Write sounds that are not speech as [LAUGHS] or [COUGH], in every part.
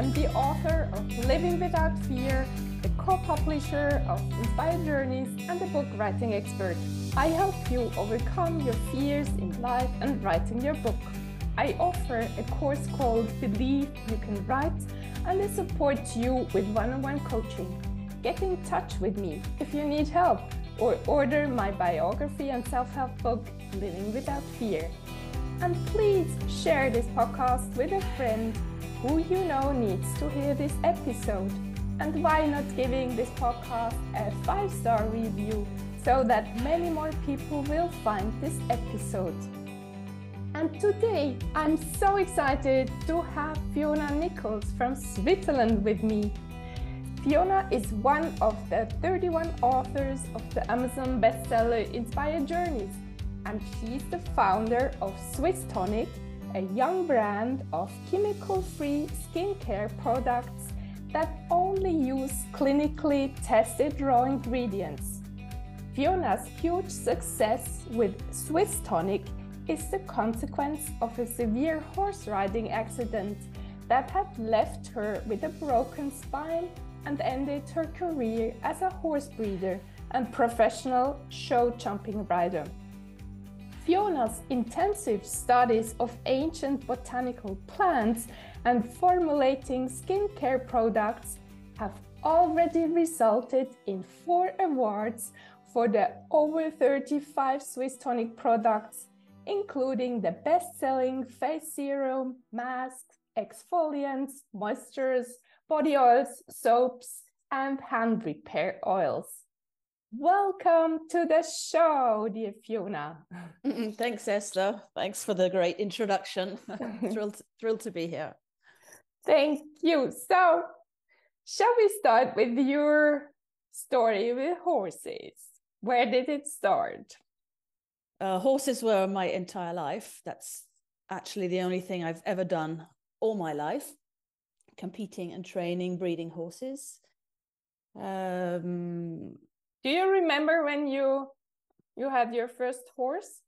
I'm the author of Living Without Fear, the co publisher of Inspired Journeys, and the book writing expert. I help you overcome your fears in life and writing your book. I offer a course called Believe You Can Write, and I support you with one on one coaching. Get in touch with me if you need help or order my biography and self help book, Living Without Fear. And please share this podcast with a friend who you know needs to hear this episode. And why not giving this podcast a five star review so that many more people will find this episode? And today I'm so excited to have Fiona Nichols from Switzerland with me. Fiona is one of the 31 authors of the Amazon bestseller Inspired Journeys and she's the founder of Swiss Tonic, a young brand of chemical free skincare products that only use clinically tested raw ingredients. Fiona's huge success with Swiss Tonic is the consequence of a severe horse riding accident that had left her with a broken spine and ended her career as a horse breeder and professional show jumping rider. Fiona's intensive studies of ancient botanical plants and formulating skincare products have already resulted in four awards for the over 35 Swiss tonic products, including the best selling face serum, masks, exfoliants, moistures, body oils, soaps, and hand repair oils. Welcome to the show, dear Fiona. Thanks, Esther. Thanks for the great introduction. [LAUGHS] thrilled, thrilled to be here. Thank you. So, shall we start with your story with horses? Where did it start? Uh, horses were my entire life. That's actually the only thing I've ever done all my life competing and training, breeding horses. Um, do you remember when you you had your first horse?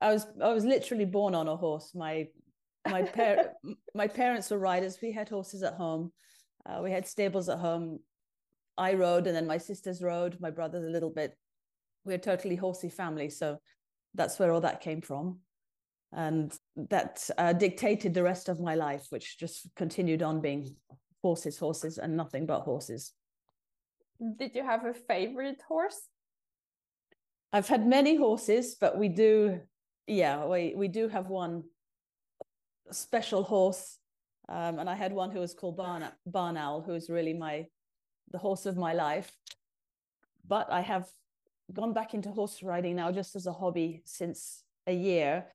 I was I was literally born on a horse. My my par- [LAUGHS] my parents were riders. We had horses at home. Uh, we had stables at home. I rode, and then my sisters rode. My brothers a little bit. We're a totally horsey family, so that's where all that came from, and that uh, dictated the rest of my life, which just continued on being horses, horses, and nothing but horses. Did you have a favorite horse? I've had many horses, but we do, yeah, we, we do have one special horse. Um, and I had one who was called Barn, Barn Owl, who is really my, the horse of my life. But I have gone back into horse riding now just as a hobby since a year.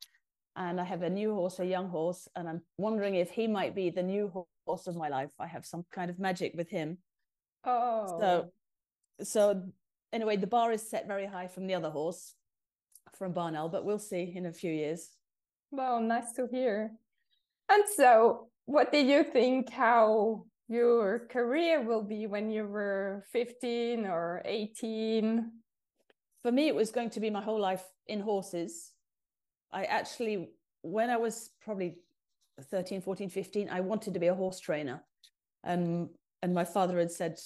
And I have a new horse, a young horse, and I'm wondering if he might be the new horse of my life. I have some kind of magic with him. Oh. So so anyway, the bar is set very high from the other horse, from Barn Owl, but we'll see in a few years. Well, nice to hear. And so, what did you think how your career will be when you were 15 or 18? For me, it was going to be my whole life in horses. I actually, when I was probably 13, 14, 15, I wanted to be a horse trainer. And, and my father had said,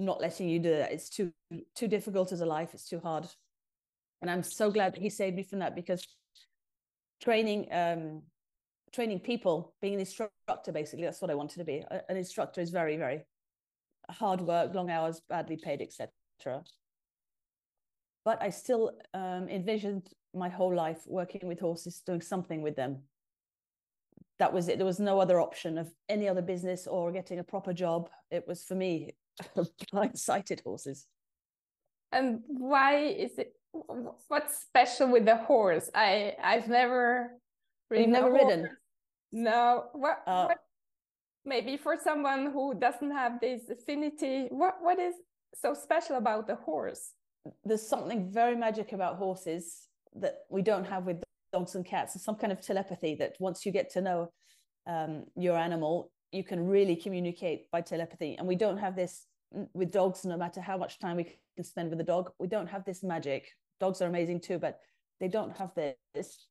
not letting you do that. It's too too difficult as a life. It's too hard. And I'm so glad that he saved me from that because training um training people, being an instructor, basically, that's what I wanted to be. An instructor is very, very hard work, long hours, badly paid, etc. But I still um, envisioned my whole life working with horses, doing something with them. That was it. There was no other option of any other business or getting a proper job. It was for me [LAUGHS] blind-sighted horses. And why is it? What's special with the horse? I I've never really never ridden. No. What, uh, what? Maybe for someone who doesn't have this affinity, what what is so special about the horse? There's something very magic about horses that we don't have with dogs and cats. It's some kind of telepathy that once you get to know um, your animal, you can really communicate by telepathy. And we don't have this with dogs, no matter how much time we can spend with a dog, we don't have this magic. Dogs are amazing too, but they don't have this.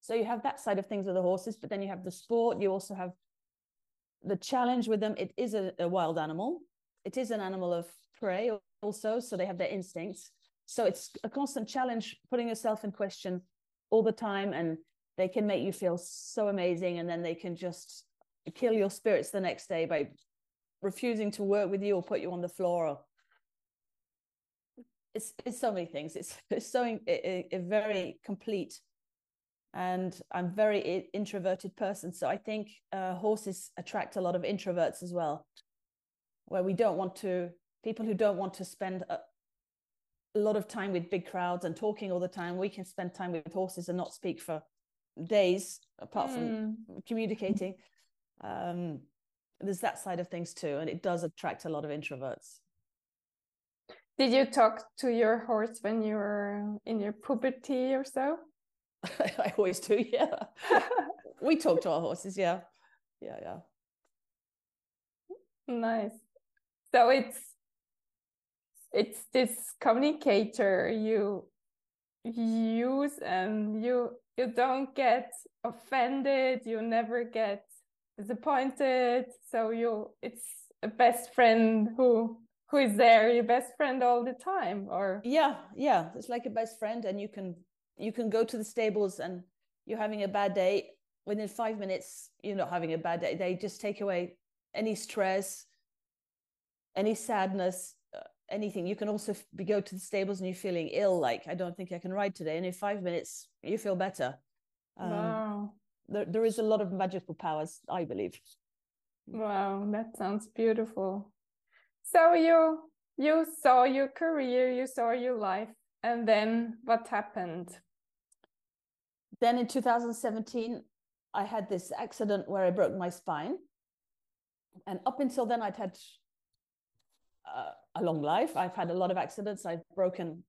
So you have that side of things with the horses, but then you have the sport. You also have the challenge with them, it is a, a wild animal. It is an animal of prey also, so they have their instincts. So it's a constant challenge putting yourself in question all the time and they can make you feel so amazing and then they can just kill your spirits the next day by refusing to work with you or put you on the floor or it's it's so many things it's [LAUGHS] it's so a very complete and i'm very introverted person so i think uh, horses attract a lot of introverts as well where we don't want to people who don't want to spend a, a lot of time with big crowds and talking all the time we can spend time with horses and not speak for days apart mm. from hmm. communicating um, there's that side of things too and it does attract a lot of introverts. Did you talk to your horse when you were in your puberty or so? [LAUGHS] I always do yeah. [LAUGHS] We talk to our horses yeah. Yeah yeah. Nice. So it's it's this communicator you use and you you don't get offended you never get disappointed. So you it's a best friend who who is there your best friend all the time or? Yeah yeah it's like a best friend and you can you can go to the stables and you're having a bad day. Within five minutes you're not having a bad day. They just take away any stress any sadness uh, anything. You can also be go to the stables and you're feeling ill like i don't think i can ride today. And in five minutes you feel better. Um, wow there, there is a lot of magical powers i believe. Wow that sounds beautiful. So you you saw your career you saw your life and then what happened? Then in 2017 i had this accident where i broke my spine. And up until then i'd had uh, a long life. I've had a lot of accidents. I've broken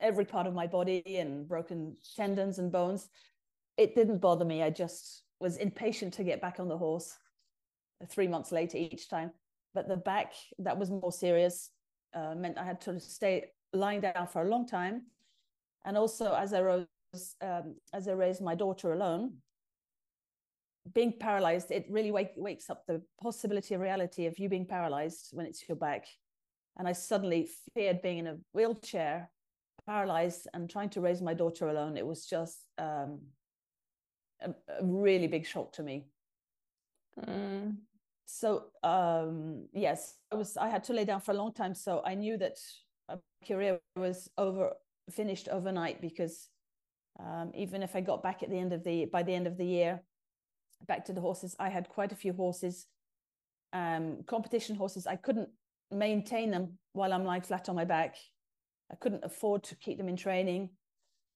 every part of my body and broken tendons and bones it didn't bother me. I just was impatient to get back on the horse three months later each time. But the back, that was more serious, uh, meant I had to stay lying down for a long time. And also, as I rose, um, as I raised my daughter alone, being paralyzed, it really wake, wakes up the possibility of reality of you being paralyzed when it's your back. And I suddenly feared being in a wheelchair, paralyzed, and trying to raise my daughter alone. It was just um, a, a really big shock to me. Mm. So um, yes, I was I had to lay down for a long time. So I knew that my career was over finished overnight because um, even if I got back at the end of the by the end of the year, back to the horses, I had quite a few horses, um, competition horses. I couldn't maintain them while I'm lying flat on my back. I couldn't afford to keep them in training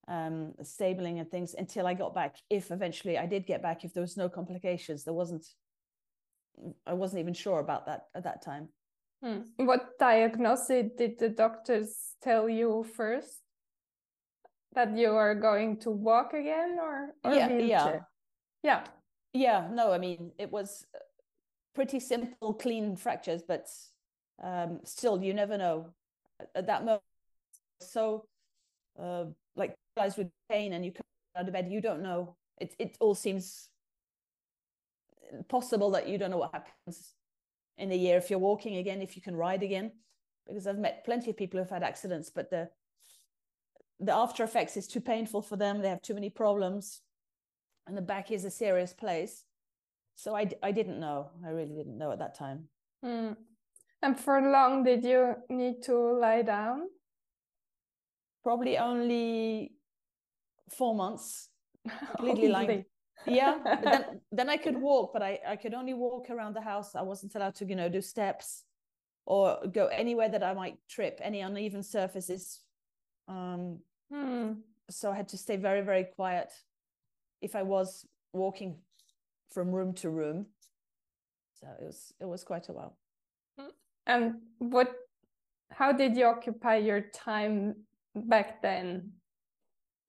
um, stabling and things until I got back. If eventually I did get back, if there was no complications, there wasn't. I wasn't even sure about that at that time. Hmm. What diagnosis did the doctors tell you first? That you are going to walk again, or, or yeah, yeah, yeah, yeah. No, I mean it was pretty simple, clean fractures, but um, still, you never know at that moment. So, uh, like realize with pain and you come out of bed, you don't know. It it all seems possible that you don't know what happens in a year if you're walking again, if you can ride again. Because I've met plenty of people who've had accidents, but the the after effects is too painful for them. They have too many problems, and the back is a serious place. So I I didn't know. I really didn't know at that time. Mm. And for long did you need to lie down? Probably only four months [LAUGHS] completely lying yeah but then [LAUGHS] then i could walk but i i could only walk around the house. I wasn't allowed to you know do steps or go anywhere that i might trip. Any uneven surfaces um hmm. so i had to stay very very quiet if i was walking from room to room. So it was it was quite a while. And what how did you occupy your time back then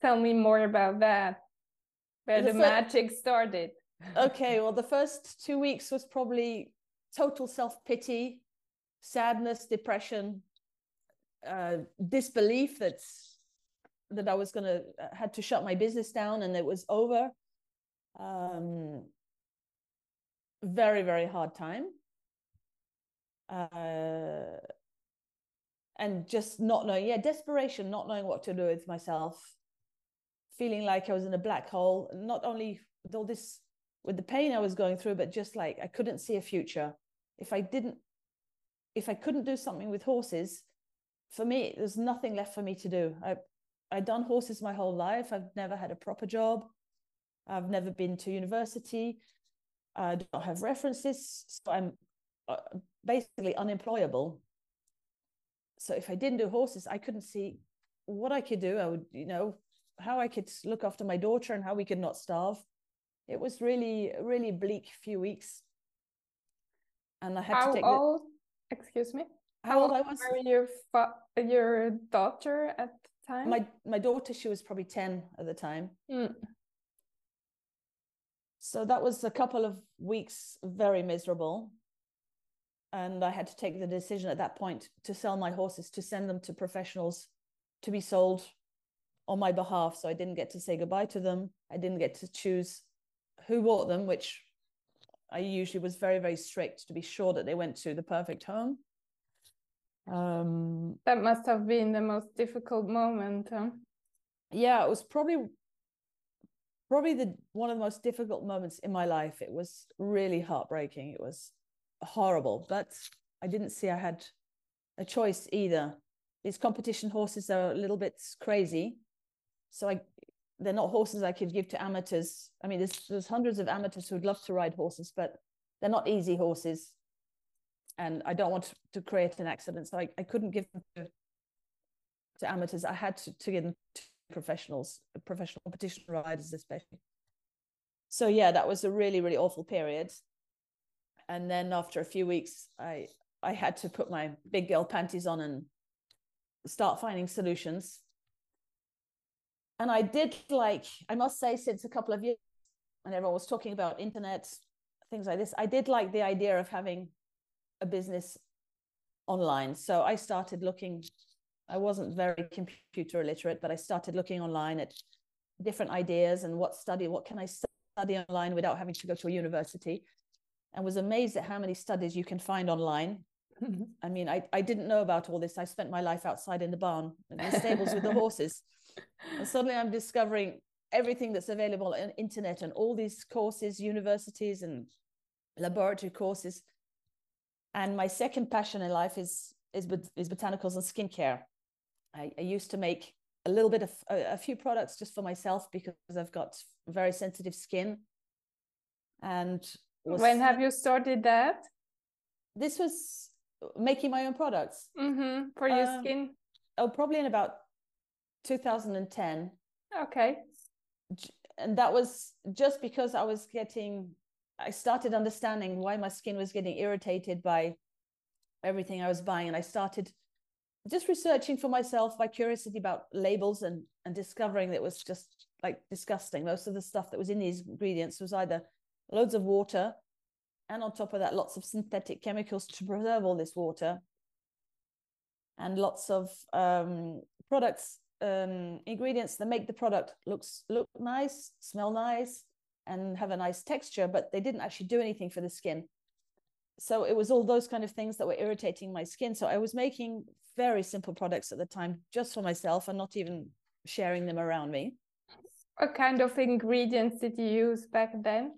Tell me more about that. Where the, the magic started. okay, well, the [LAUGHS] first two weeks was probably total self pity, sadness, depression, uh, disbelief that that I was gonna uh, had to shut my business down and it was over. Um, very very hard time uh, and just not knowing yeah desperation not knowing what to do with myself feeling like i was in a black hole not only with all this with the pain i was going through but just like i couldn't see a future. If i didn't if i couldn't do something with horses for me there's nothing left for me to do. I i'd done horses my whole life. I've never had a proper job. I've never been to university. I don't have references, so I'm uh, basically unemployable. So if I didn't do horses, I couldn't see what I could do. I would, you know, how I could look after my daughter and how we could not starve. It was really, really bleak few weeks. And I had how to take old? The, excuse me. How, old I was? Were your your daughter at the time? My my daughter, she was probably ten at the time. Mm so that was a couple of weeks very miserable and i had to take the decision at that point to sell my horses to send them to professionals to be sold on my behalf so i didn't get to say goodbye to them i didn't get to choose who bought them which i usually was very very strict to be sure that they went to the perfect home um that must have been the most difficult moment huh? yeah it was probably probably the one of the most difficult moments in my life. It was really heartbreaking. It was horrible, but I didn't see I had a choice either. These competition horses are a little bit crazy, so I they're not horses I could give to amateurs. I mean, there's there's hundreds of amateurs who'd love to ride horses, but they're not easy horses, and I don't want to create an accident, so I, I couldn't give them to, to amateurs. I had to, to give them to professionals, professional competition riders, especially. So yeah, that was a really, really awful period. And then after a few weeks, I I had to put my big girl panties on and start finding solutions. And I did like, I must say, since a couple of years, when everyone was talking about internet, things like this, I did like the idea of having a business online. So I started looking I wasn't very computer illiterate, but I started looking online at different ideas and what study, what can I study online without having to go to a university, and was amazed at how many studies you can find online. [LAUGHS] I mean, I, I didn't know about all this. I spent my life outside in the barn, in the stables with the [LAUGHS] horses. And suddenly I'm discovering everything that's available on internet and all these courses, universities and laboratory courses. And my second passion in life is is, is botanicals and skincare. I, I used to make a little bit of a, a, few products just for myself because I've got very sensitive skin. And was, when have you started that? This was making my own products mm-hmm. for your um, skin. Oh, probably in about 2010. Okay. And that was just because I was getting, I started understanding why my skin was getting irritated by everything I was buying, and I started just researching for myself by curiosity about labels and and discovering that it was just like disgusting. Most of the stuff that was in these ingredients was either loads of water, and on top of that, lots of synthetic chemicals to preserve all this water, and lots of um, products, um, ingredients that make the product looks look nice, smell nice, and have a nice texture, but they didn't actually do anything for the skin. So it was all those kind of things that were irritating my skin. So i was making very simple products at the time just for myself and not even sharing them around me. What kind of ingredients did you use back then?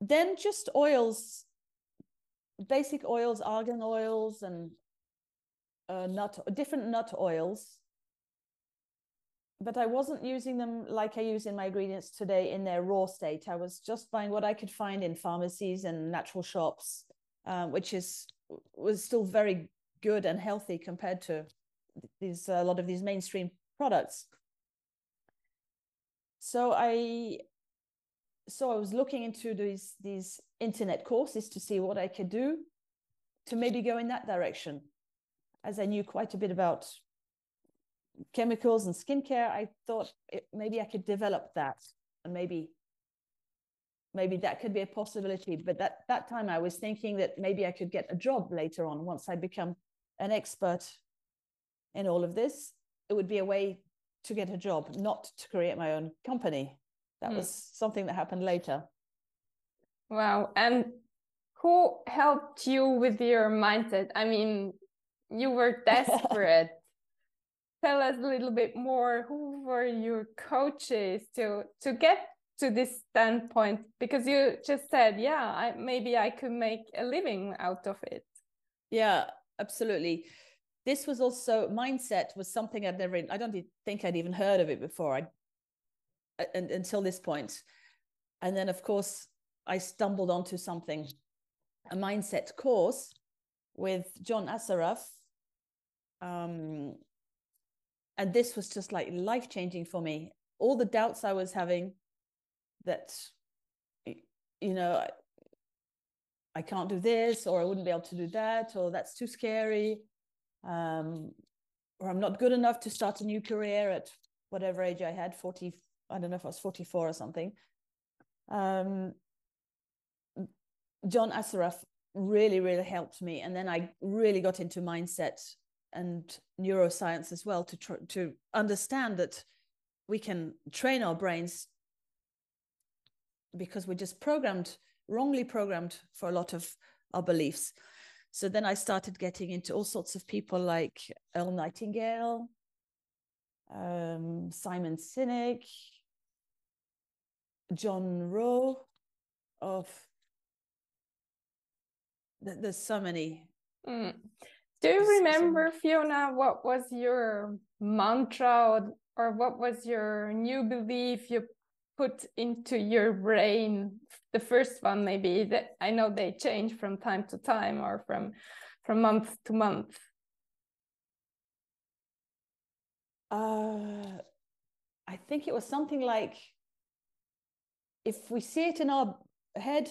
Then just oils basic oils argan oils and uh, nut different nut oils but I wasn't using them like I use in my ingredients today in their raw state. I was just buying what I could find in pharmacies and natural shops um, which is was still very good and healthy compared to these a lot of these mainstream products. So I so I was looking into these these internet courses to see what I could do to maybe go in that direction. As I knew quite a bit about chemicals and skincare, I thought it, maybe I could develop that and maybe maybe that could be a possibility. But that that time I was thinking that maybe I could get a job later on once I become an expert in all of this. It would be a way to get a job, not to create my own company. That mm. was something that happened later. Wow. And who helped you with your mindset? I mean, you were desperate. [LAUGHS] Tell us a little bit more. Who were your coaches to to get to this standpoint? Because you just said, yeah, I, maybe I could make a living out of it. Yeah, absolutely. This was also mindset was something I'd never. I don't think I'd even heard of it before. I until this point, and then of course I stumbled onto something, a mindset course with John Assaraf. Um, and this was just like life changing for me. All the doubts I was having that, you know, I, can't do this, or I wouldn't be able to do that, or that's too scary, um, or I'm not good enough to start a new career at whatever age I had 40, I don't know if I was 44 or something. Um, John Assaraf really, really helped me. And then I really got into mindset and neuroscience as well to tr- to understand that we can train our brains because we're just programmed wrongly programmed for a lot of our beliefs so then i started getting into all sorts of people like earl nightingale um, simon sinek jim rohn of there's so many mm. Do you remember fiona what was your mantra or, or what was your new belief you put into your brain? The first one maybe that i know they change from time to time or from from month to month. Uh i think it was something like if we see it in our head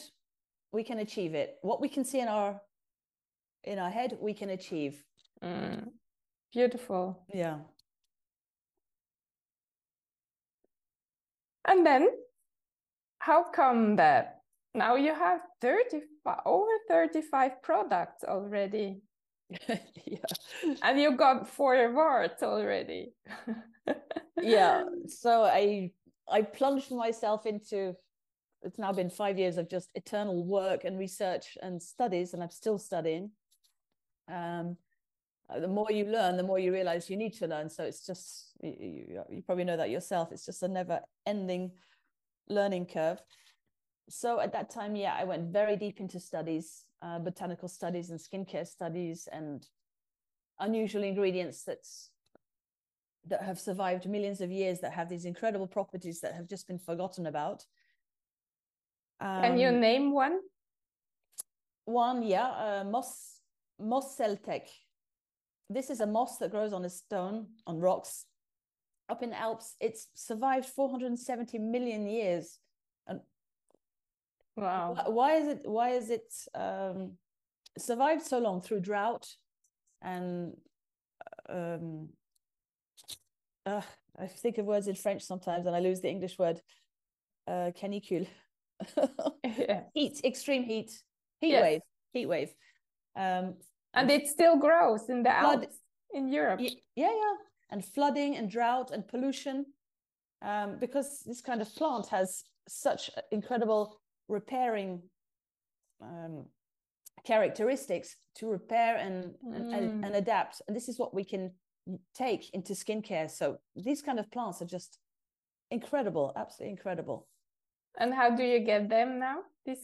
we can achieve it. What we can see in our in our head we can achieve mm. beautiful yeah And then how come that now you have 35 over 35 products already? [LAUGHS] yeah. And you got four awards already. [LAUGHS] yeah. So I I plunged myself into it's now been five years of just eternal work and research and studies, and I'm still studying. Um, the more you learn, the more you realize you need to learn. So it's just, you, you probably know that yourself. It's just a never ending learning curve. So at that time, yeah, I went very deep into studies, uh, botanical studies and skincare studies and unusual ingredients that's that have survived millions of years that have these incredible properties that have just been forgotten about. Um, Can you um, name one? One, yeah, uh, Moss Moss celtic. this is a moss that grows on a stone on rocks up in the Alps. It's survived 470 million years. And wow, why is it? Why is it um, survived so long through drought and um, uh, I think of words in French sometimes and I lose the English word. Uh, canicule. [LAUGHS] yeah. Heat, extreme heat, heat yes. wave, heat wave. Um, and it still grows in the Flood, Alps in Europe. Yeah, yeah, and flooding and drought and pollution, um, because this kind of plant has such incredible repairing um, characteristics to repair and, mm. and, and adapt. And this is what we can take into skincare. So these kind of plants are just incredible, absolutely incredible. And how do you get them now? This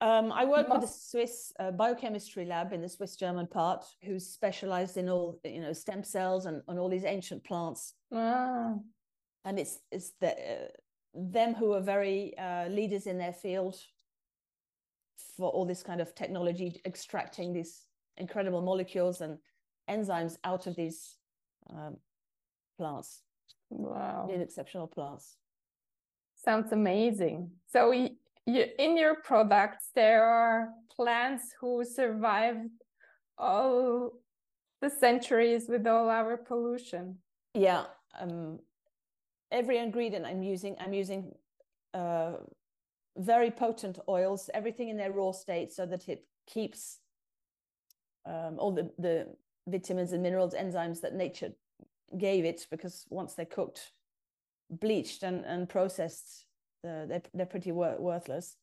um, I work with a Swiss uh, biochemistry lab in the Swiss German part, who's specialized in all you know stem cells and, and all these ancient plants. Wow. And it's it's the, uh, them who are very uh, leaders in their field for all this kind of technology, extracting these incredible molecules and enzymes out of these um, plants. Wow, in exceptional plants. Sounds amazing. So we you, in your products there are plants who survived all the centuries with all our pollution. Yeah um, every ingredient i'm using i'm using uh, very potent oils everything in their raw state so that it keeps um, all the, the vitamins and minerals enzymes that nature gave it because once they're cooked bleached and, and processed uh, they're, they're pretty wor- worthless.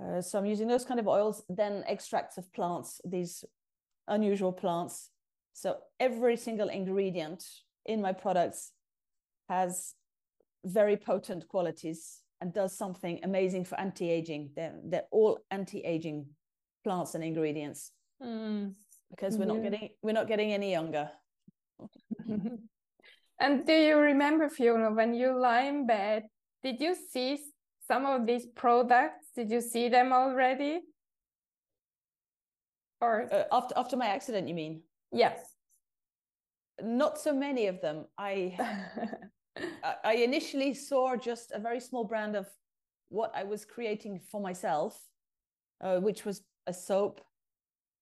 Uh, so I'm using those kind of oils, then extracts of plants, these unusual plants. So every single ingredient in my products has very potent qualities and does something amazing for anti-aging. They're, they're all anti-aging plants and ingredients mm. because we're yeah. not getting we're not getting any younger. [LAUGHS] and do you remember, Fiona, when you lie in bed, did you see some of these products? Did you see them already? Or uh, after after my accident, you mean? Yes. Not so many of them. [LAUGHS] I I initially saw just a very small brand of what I was creating for myself, uh, which was a soap,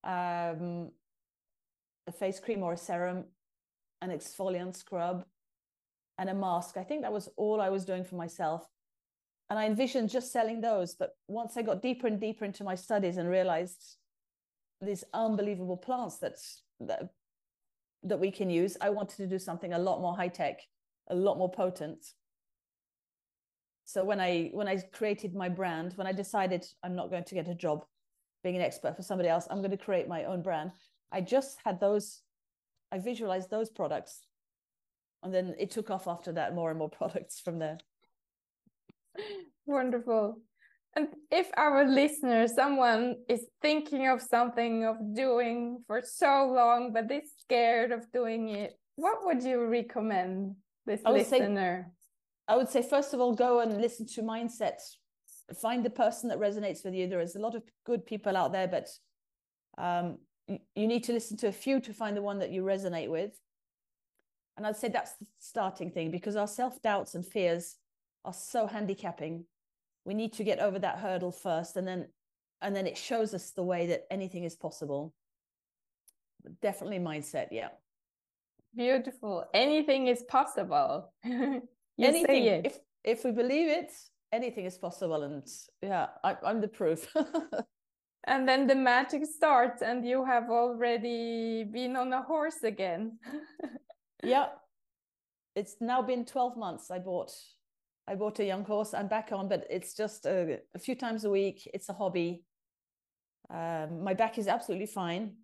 um, a face cream or a serum, an exfoliant scrub, and a mask. I think that was all I was doing for myself. And I envisioned just selling those. But once I got deeper and deeper into my studies and realized these unbelievable plants that's, that that we can use, I wanted to do something a lot more high tech a lot more potent so when i when i created my brand when i decided i'm not going to get a job being an expert for somebody else i'm going to create my own brand i just had those i visualized those products and then it took off after that more and more [LAUGHS] products from there wonderful and if our listener someone is thinking of something of doing for so long but they're scared of doing it what would you recommend this I listener? Say, I would say, first of all, go and listen to mindset. Find the person that resonates with you. There is a lot of good people out there, but um, you need to listen to a few to find the one that you resonate with. And I'd say that's the starting thing because our self doubts and fears are so handicapping. We need to get over that hurdle first, and then and then it shows us the way that anything is possible. Definitely mindset, yeah. Beautiful. Anything is possible. [LAUGHS] anything. If if we believe it, anything is possible. And yeah, I, I'm the proof. [LAUGHS] and then the magic starts, and you have already been on a horse again. [LAUGHS] yeah, it's now been 12 months. I bought I bought a young horse. I'm back on, but it's just a, a few times a week. It's a hobby. Um, my back is absolutely fine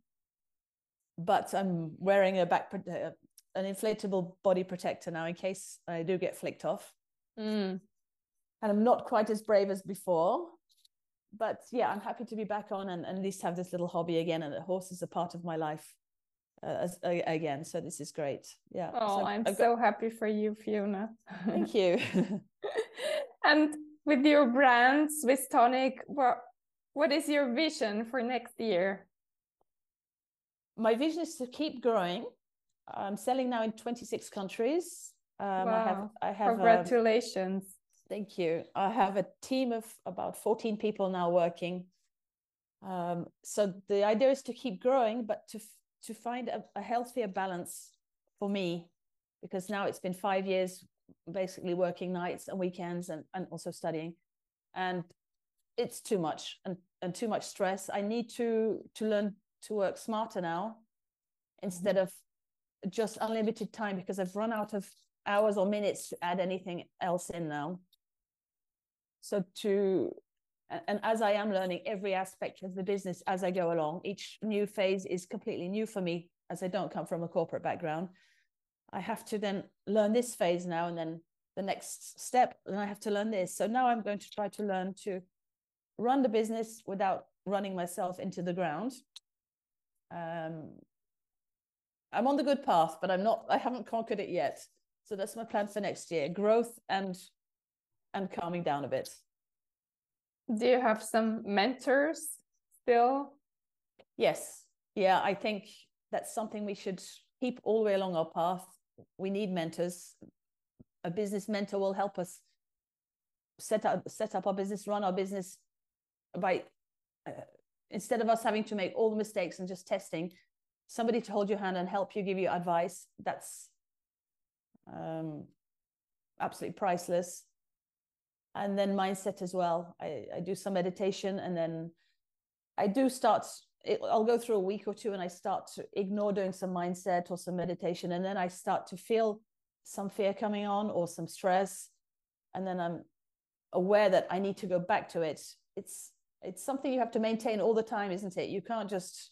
but I'm wearing a back uh, an inflatable body protector now in case I do get flicked off. Mm. And I'm not quite as brave as before, but yeah, I'm happy to be back on and, and at least have this little hobby again. And the horse is a part of my life uh, again. So this is great. Yeah. Oh, so I'm so happy for you, Fiona. Thank you. [LAUGHS] [LAUGHS] and with your brand Swiss Tonic, what what is your vision for next year? my vision is to keep growing. I'm selling now in 26 countries. Um, wow. I have, I have congratulations. A, thank you. I have a team of about 14 people now working. Um, so the idea is to keep growing, but to to find a, a healthier balance for me, because now it's been five years basically working nights and weekends and, and also studying, and it's too much and, and too much stress. I need to to learn to work smarter now instead mm-hmm. of just unlimited time because I've run out of hours or minutes to add anything else in now. So to and as I am learning every aspect of the business as I go along, each new phase is completely new for me as I don't come from a corporate background. I have to then learn this phase now and then the next step, and I have to learn this. So now I'm going to try to learn to run the business without running myself into the ground um, I'm on the good path, but I'm not. I haven't conquered it yet. So that's my plan for next year: growth and and calming down a bit. Do you have some mentors still? Yes. Yeah, I think that's something we should keep all the way along our path. We need mentors. A business mentor will help us set up set up our business, run our business by uh, instead of us having to make all the mistakes and just testing somebody to hold your hand and help you give you advice that's um, absolutely priceless and then mindset as well. I, I do some meditation and then i do start i'll go through a week or two and i start to ignore doing some mindset or some meditation and then i start to feel some fear coming on or some stress. And then i'm aware that i need to go back to it. It's it's something you have to maintain all the time isn't it? You can't just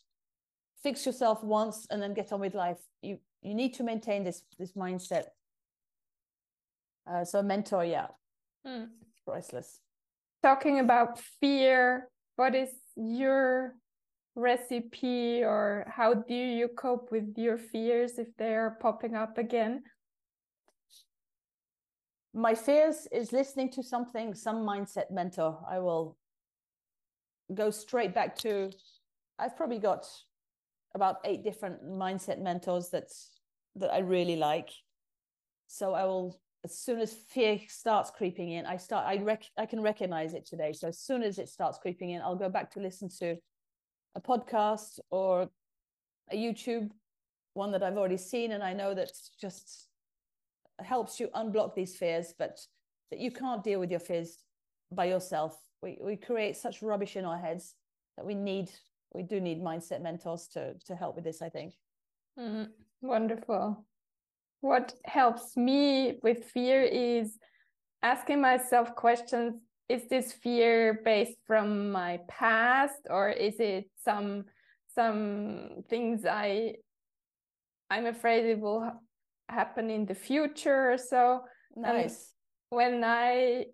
fix yourself once and then get on with life. You you need to maintain this this mindset. Uh, so mentor yeah. Mm. Priceless. Talking about fear what is your recipe or how do you cope with your fears if they are popping up again? My fears is listening to something some mindset mentor. I will go straight back to i've probably got about eight different mindset mentors that's that i really like. So i will as soon as fear starts creeping in i start i rec i can recognize it today so as soon as it starts creeping in i'll go back to listen to a podcast or a youtube one that i've already seen and i know that just helps you unblock these fears, but that you can't deal with your fears by yourself. We we create such rubbish in our heads that we need we do need mindset mentors to to help with this. I think. Mm, wonderful. What helps me with fear is asking myself questions. Is this fear based from my past, or is it some some things I I'm afraid it will happen in the future? Or so um, nice. and when i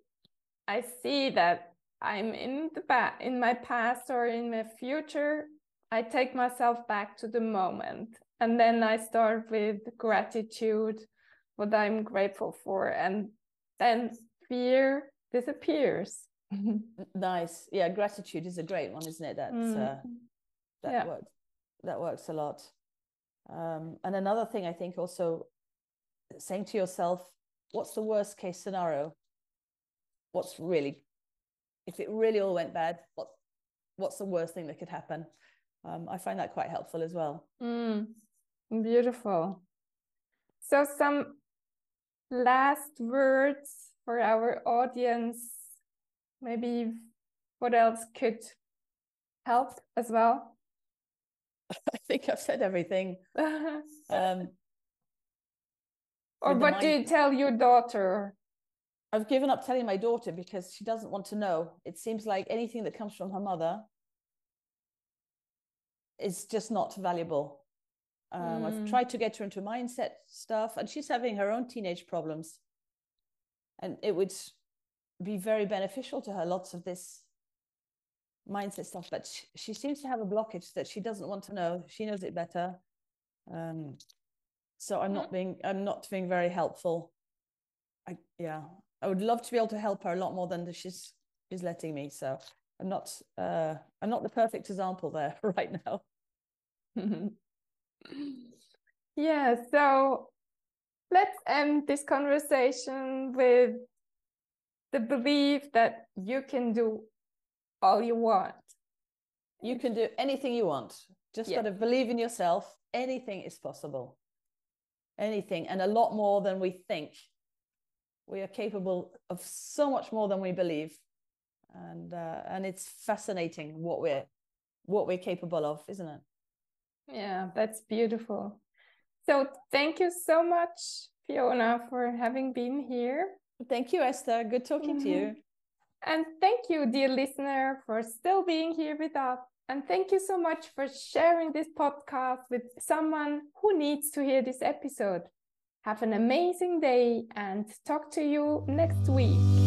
i see that i'm in the back in my past or in my future i take myself back to the moment and then i start with gratitude what i'm grateful for and then fear disappears [LAUGHS] nice yeah gratitude is a great one isn't it that's mm. uh, that yeah. works that works a lot um, and another thing i think also saying to yourself, what's the worst case scenario? What's really, if it really all went bad, what, what's the worst thing that could happen? Um, I find that quite helpful as well. Mm, beautiful. So, some last words for our audience. Maybe what else could help as well? [LAUGHS] I think I've said everything. [LAUGHS] um, or what do you tell your daughter? I've given up telling my daughter because she doesn't want to know. It seems like anything that comes from her mother is just not valuable. Um, mm. I've tried to get her into mindset stuff, and she's having her own teenage problems. And it would be very beneficial to her, lots of this mindset stuff. But she, she seems to have a blockage that she doesn't want to know. She knows it better. Um, so i'm not being i'm not being very helpful i yeah i would love to be able to help her a lot more than she's she's letting me so i'm not uh i'm not the perfect example there [LAUGHS] right now [LAUGHS] [CLEARS THROAT] yeah so let's end this conversation with the belief that you can do all you want you can do anything you want just yeah. got to believe in yourself anything is possible anything and a lot more than we think. We are capable of so much more than we believe, and uh, and it's fascinating what we're what we're capable of, isn't it? Yeah, that's beautiful. So thank you so much, Fiona, for having been here. Thank you, Esther. Good talking mm-hmm. to you. And thank you, dear listener, for still being here with us. And thank you so much for sharing this podcast with someone who needs to hear this episode. Have an amazing day and talk to you next week.